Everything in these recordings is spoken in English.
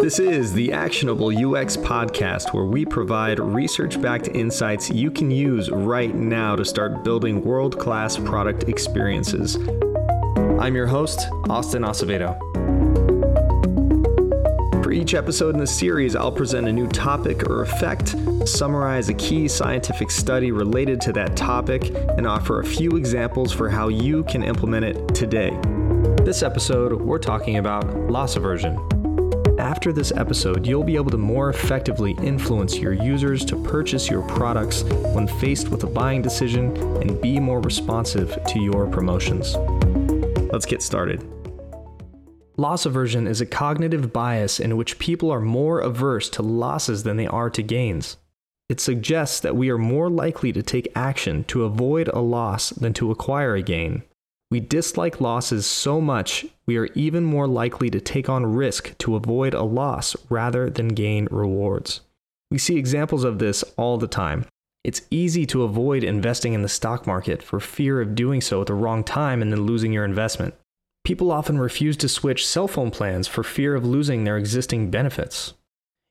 This is the Actionable UX podcast, where we provide research backed insights you can use right now to start building world class product experiences. I'm your host, Austin Acevedo. For each episode in the series, I'll present a new topic or effect, summarize a key scientific study related to that topic, and offer a few examples for how you can implement it today. This episode, we're talking about loss aversion. After this episode, you'll be able to more effectively influence your users to purchase your products when faced with a buying decision and be more responsive to your promotions. Let's get started. Loss aversion is a cognitive bias in which people are more averse to losses than they are to gains. It suggests that we are more likely to take action to avoid a loss than to acquire a gain. We dislike losses so much, we are even more likely to take on risk to avoid a loss rather than gain rewards. We see examples of this all the time. It's easy to avoid investing in the stock market for fear of doing so at the wrong time and then losing your investment. People often refuse to switch cell phone plans for fear of losing their existing benefits.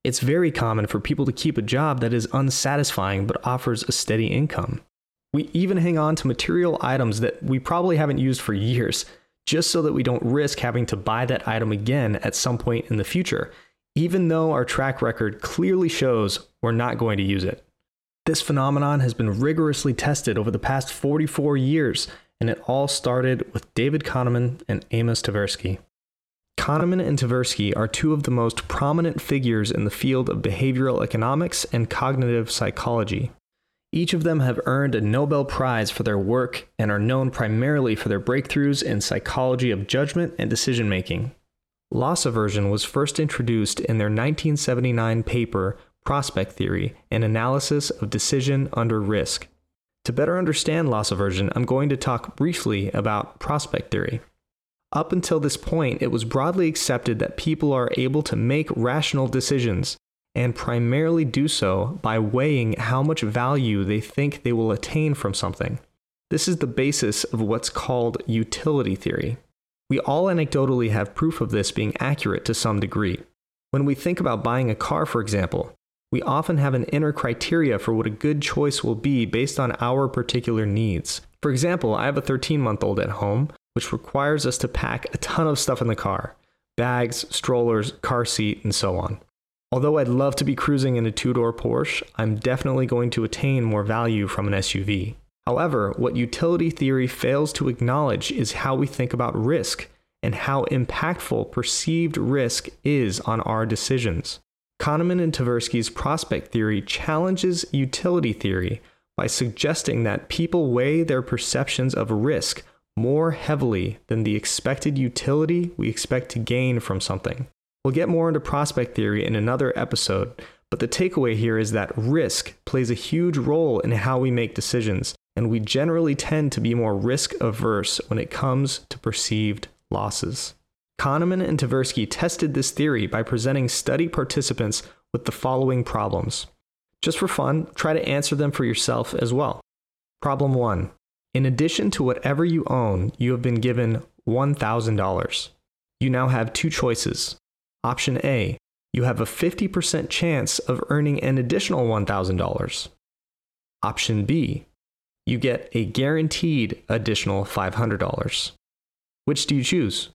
It's very common for people to keep a job that is unsatisfying but offers a steady income. We even hang on to material items that we probably haven't used for years, just so that we don't risk having to buy that item again at some point in the future, even though our track record clearly shows we're not going to use it. This phenomenon has been rigorously tested over the past 44 years, and it all started with David Kahneman and Amos Tversky. Kahneman and Tversky are two of the most prominent figures in the field of behavioral economics and cognitive psychology. Each of them have earned a Nobel Prize for their work and are known primarily for their breakthroughs in psychology of judgment and decision making. Loss aversion was first introduced in their 1979 paper, Prospect Theory An Analysis of Decision Under Risk. To better understand loss aversion, I'm going to talk briefly about prospect theory. Up until this point, it was broadly accepted that people are able to make rational decisions and primarily do so by weighing how much value they think they will attain from something. This is the basis of what's called utility theory. We all anecdotally have proof of this being accurate to some degree. When we think about buying a car, for example, we often have an inner criteria for what a good choice will be based on our particular needs. For example, I have a 13 month old at home, which requires us to pack a ton of stuff in the car bags, strollers, car seat, and so on. Although I'd love to be cruising in a two door Porsche, I'm definitely going to attain more value from an SUV. However, what utility theory fails to acknowledge is how we think about risk and how impactful perceived risk is on our decisions. Kahneman and Tversky's prospect theory challenges utility theory by suggesting that people weigh their perceptions of risk more heavily than the expected utility we expect to gain from something. We'll get more into prospect theory in another episode, but the takeaway here is that risk plays a huge role in how we make decisions, and we generally tend to be more risk averse when it comes to perceived losses. Kahneman and Tversky tested this theory by presenting study participants with the following problems. Just for fun, try to answer them for yourself as well. Problem 1. In addition to whatever you own, you have been given $1,000. You now have two choices Option A, you have a 50% chance of earning an additional $1,000. Option B, you get a guaranteed additional $500. Which do you choose?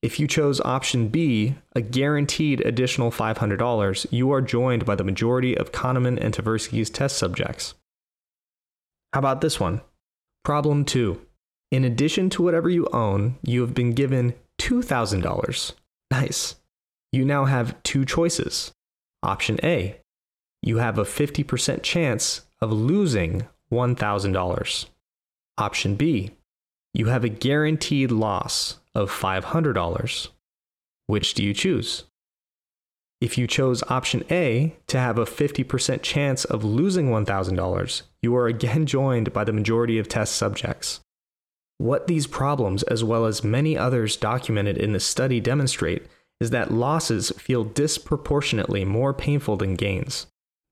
If you chose option B, a guaranteed additional $500, you are joined by the majority of Kahneman and Tversky's test subjects. How about this one? Problem 2. In addition to whatever you own, you have been given $2,000. Nice. You now have two choices. Option A, you have a 50% chance of losing $1,000. Option B, you have a guaranteed loss of $500. Which do you choose? If you chose option A to have a 50% chance of losing $1,000, you are again joined by the majority of test subjects. What these problems, as well as many others documented in the study, demonstrate is that losses feel disproportionately more painful than gains.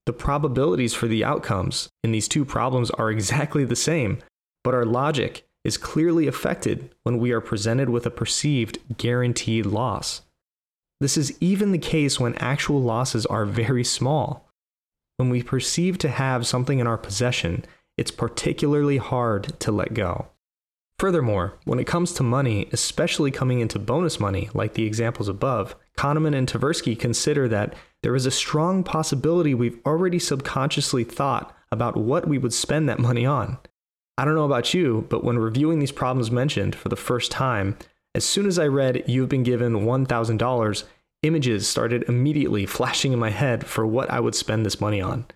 The probabilities for the outcomes in these two problems are exactly the same, but our logic is clearly affected when we are presented with a perceived guaranteed loss. This is even the case when actual losses are very small. When we perceive to have something in our possession, it's particularly hard to let go. Furthermore, when it comes to money, especially coming into bonus money, like the examples above, Kahneman and Tversky consider that there is a strong possibility we've already subconsciously thought about what we would spend that money on. I don't know about you, but when reviewing these problems mentioned for the first time, as soon as I read you've been given $1,000, images started immediately flashing in my head for what I would spend this money on.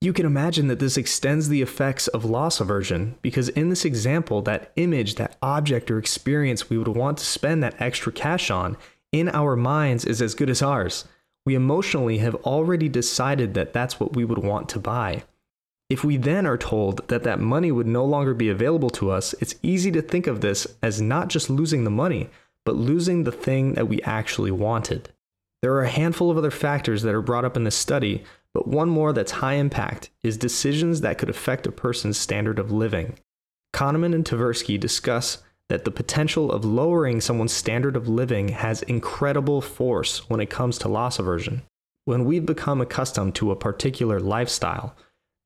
You can imagine that this extends the effects of loss aversion because, in this example, that image, that object or experience we would want to spend that extra cash on in our minds is as good as ours. We emotionally have already decided that that's what we would want to buy. If we then are told that that money would no longer be available to us, it's easy to think of this as not just losing the money, but losing the thing that we actually wanted. There are a handful of other factors that are brought up in this study, but one more that's high impact is decisions that could affect a person's standard of living. Kahneman and Tversky discuss that the potential of lowering someone's standard of living has incredible force when it comes to loss aversion. When we've become accustomed to a particular lifestyle,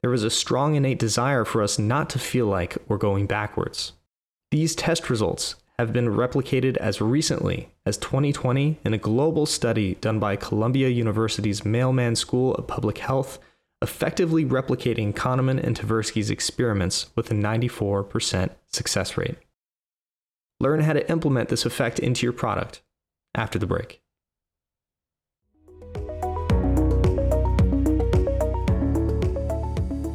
there is a strong innate desire for us not to feel like we're going backwards. These test results have been replicated as recently as 2020 in a global study done by Columbia University's Mailman School of Public Health, effectively replicating Kahneman and Tversky's experiments with a 94% success rate. Learn how to implement this effect into your product after the break.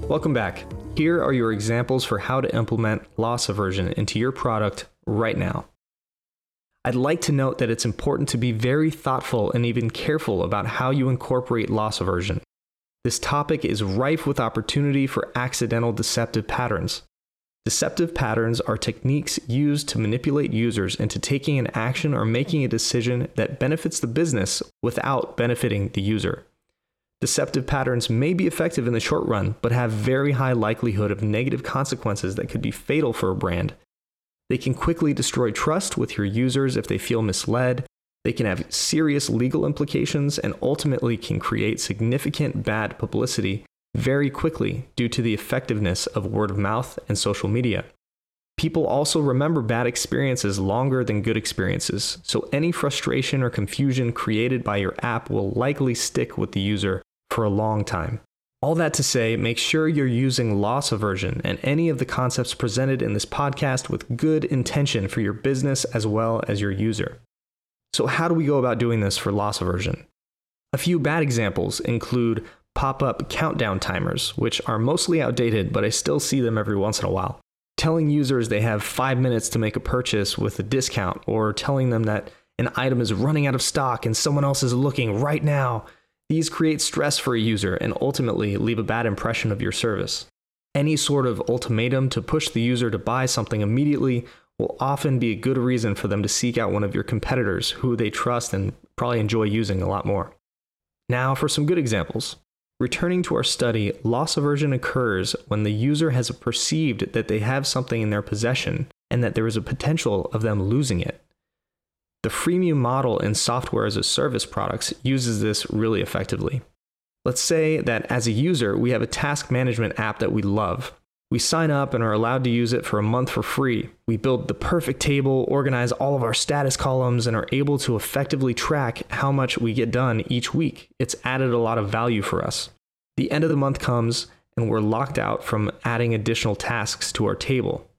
Welcome back. Here are your examples for how to implement loss aversion into your product right now. I'd like to note that it's important to be very thoughtful and even careful about how you incorporate loss aversion. This topic is rife with opportunity for accidental deceptive patterns. Deceptive patterns are techniques used to manipulate users into taking an action or making a decision that benefits the business without benefiting the user. Deceptive patterns may be effective in the short run, but have very high likelihood of negative consequences that could be fatal for a brand. They can quickly destroy trust with your users if they feel misled. They can have serious legal implications and ultimately can create significant bad publicity very quickly due to the effectiveness of word of mouth and social media. People also remember bad experiences longer than good experiences, so any frustration or confusion created by your app will likely stick with the user for a long time. All that to say, make sure you're using loss aversion and any of the concepts presented in this podcast with good intention for your business as well as your user. So, how do we go about doing this for loss aversion? A few bad examples include pop up countdown timers, which are mostly outdated, but I still see them every once in a while. Telling users they have five minutes to make a purchase with a discount, or telling them that an item is running out of stock and someone else is looking right now these create stress for a user and ultimately leave a bad impression of your service. Any sort of ultimatum to push the user to buy something immediately will often be a good reason for them to seek out one of your competitors who they trust and probably enjoy using a lot more. Now, for some good examples. Returning to our study, loss aversion occurs when the user has perceived that they have something in their possession and that there is a potential of them losing it. The freemium model in software as a service products uses this really effectively. Let's say that as a user, we have a task management app that we love. We sign up and are allowed to use it for a month for free. We build the perfect table, organize all of our status columns, and are able to effectively track how much we get done each week. It's added a lot of value for us. The end of the month comes, and we're locked out from adding additional tasks to our table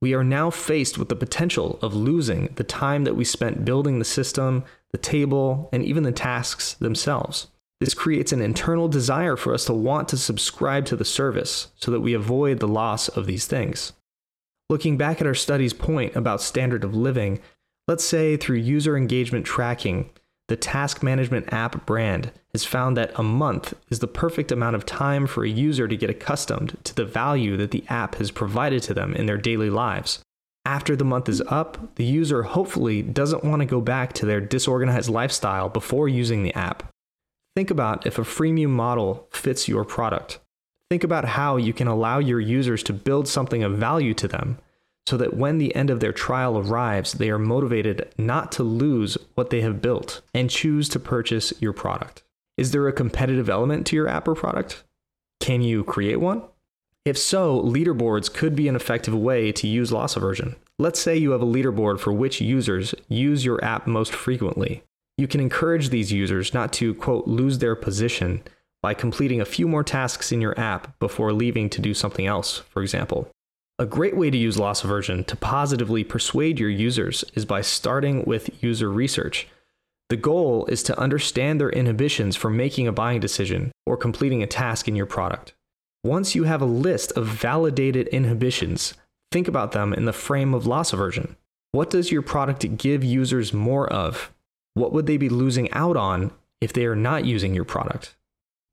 we are now faced with the potential of losing the time that we spent building the system, the table, and even the tasks themselves. This creates an internal desire for us to want to subscribe to the service so that we avoid the loss of these things. Looking back at our study's point about standard of living, let's say through user engagement tracking, the task management app brand has found that a month is the perfect amount of time for a user to get accustomed to the value that the app has provided to them in their daily lives. After the month is up, the user hopefully doesn't want to go back to their disorganized lifestyle before using the app. Think about if a freemium model fits your product. Think about how you can allow your users to build something of value to them so that when the end of their trial arrives, they are motivated not to lose what they have built and choose to purchase your product. Is there a competitive element to your app or product? Can you create one? If so, leaderboards could be an effective way to use loss aversion. Let's say you have a leaderboard for which users use your app most frequently. You can encourage these users not to, quote, lose their position by completing a few more tasks in your app before leaving to do something else, for example. A great way to use loss aversion to positively persuade your users is by starting with user research. The goal is to understand their inhibitions for making a buying decision or completing a task in your product. Once you have a list of validated inhibitions, think about them in the frame of loss aversion. What does your product give users more of? What would they be losing out on if they are not using your product?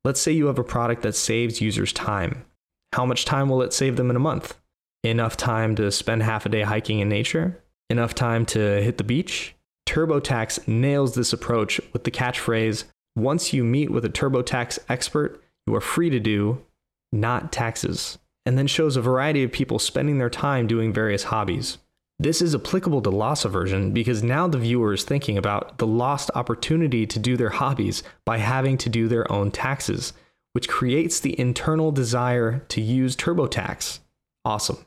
Let's say you have a product that saves users time. How much time will it save them in a month? Enough time to spend half a day hiking in nature, enough time to hit the beach. TurboTax nails this approach with the catchphrase Once you meet with a TurboTax expert, you are free to do not taxes, and then shows a variety of people spending their time doing various hobbies. This is applicable to loss aversion because now the viewer is thinking about the lost opportunity to do their hobbies by having to do their own taxes, which creates the internal desire to use TurboTax. Awesome.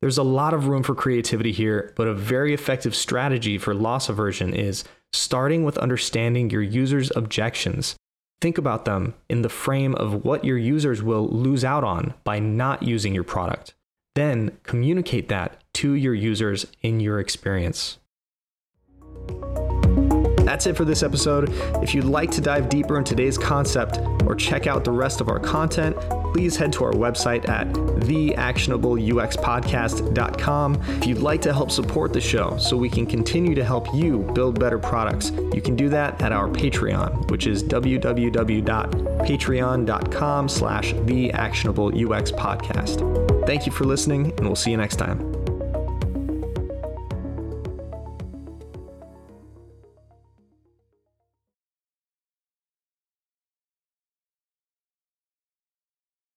There's a lot of room for creativity here, but a very effective strategy for loss aversion is starting with understanding your users' objections. Think about them in the frame of what your users will lose out on by not using your product. Then communicate that to your users in your experience. That's it for this episode. If you'd like to dive deeper in today's concept or check out the rest of our content, please head to our website at theactionableuxpodcast.com. If you'd like to help support the show so we can continue to help you build better products, you can do that at our Patreon, which is www.patreon.com slash theactionableuxpodcast. Thank you for listening, and we'll see you next time.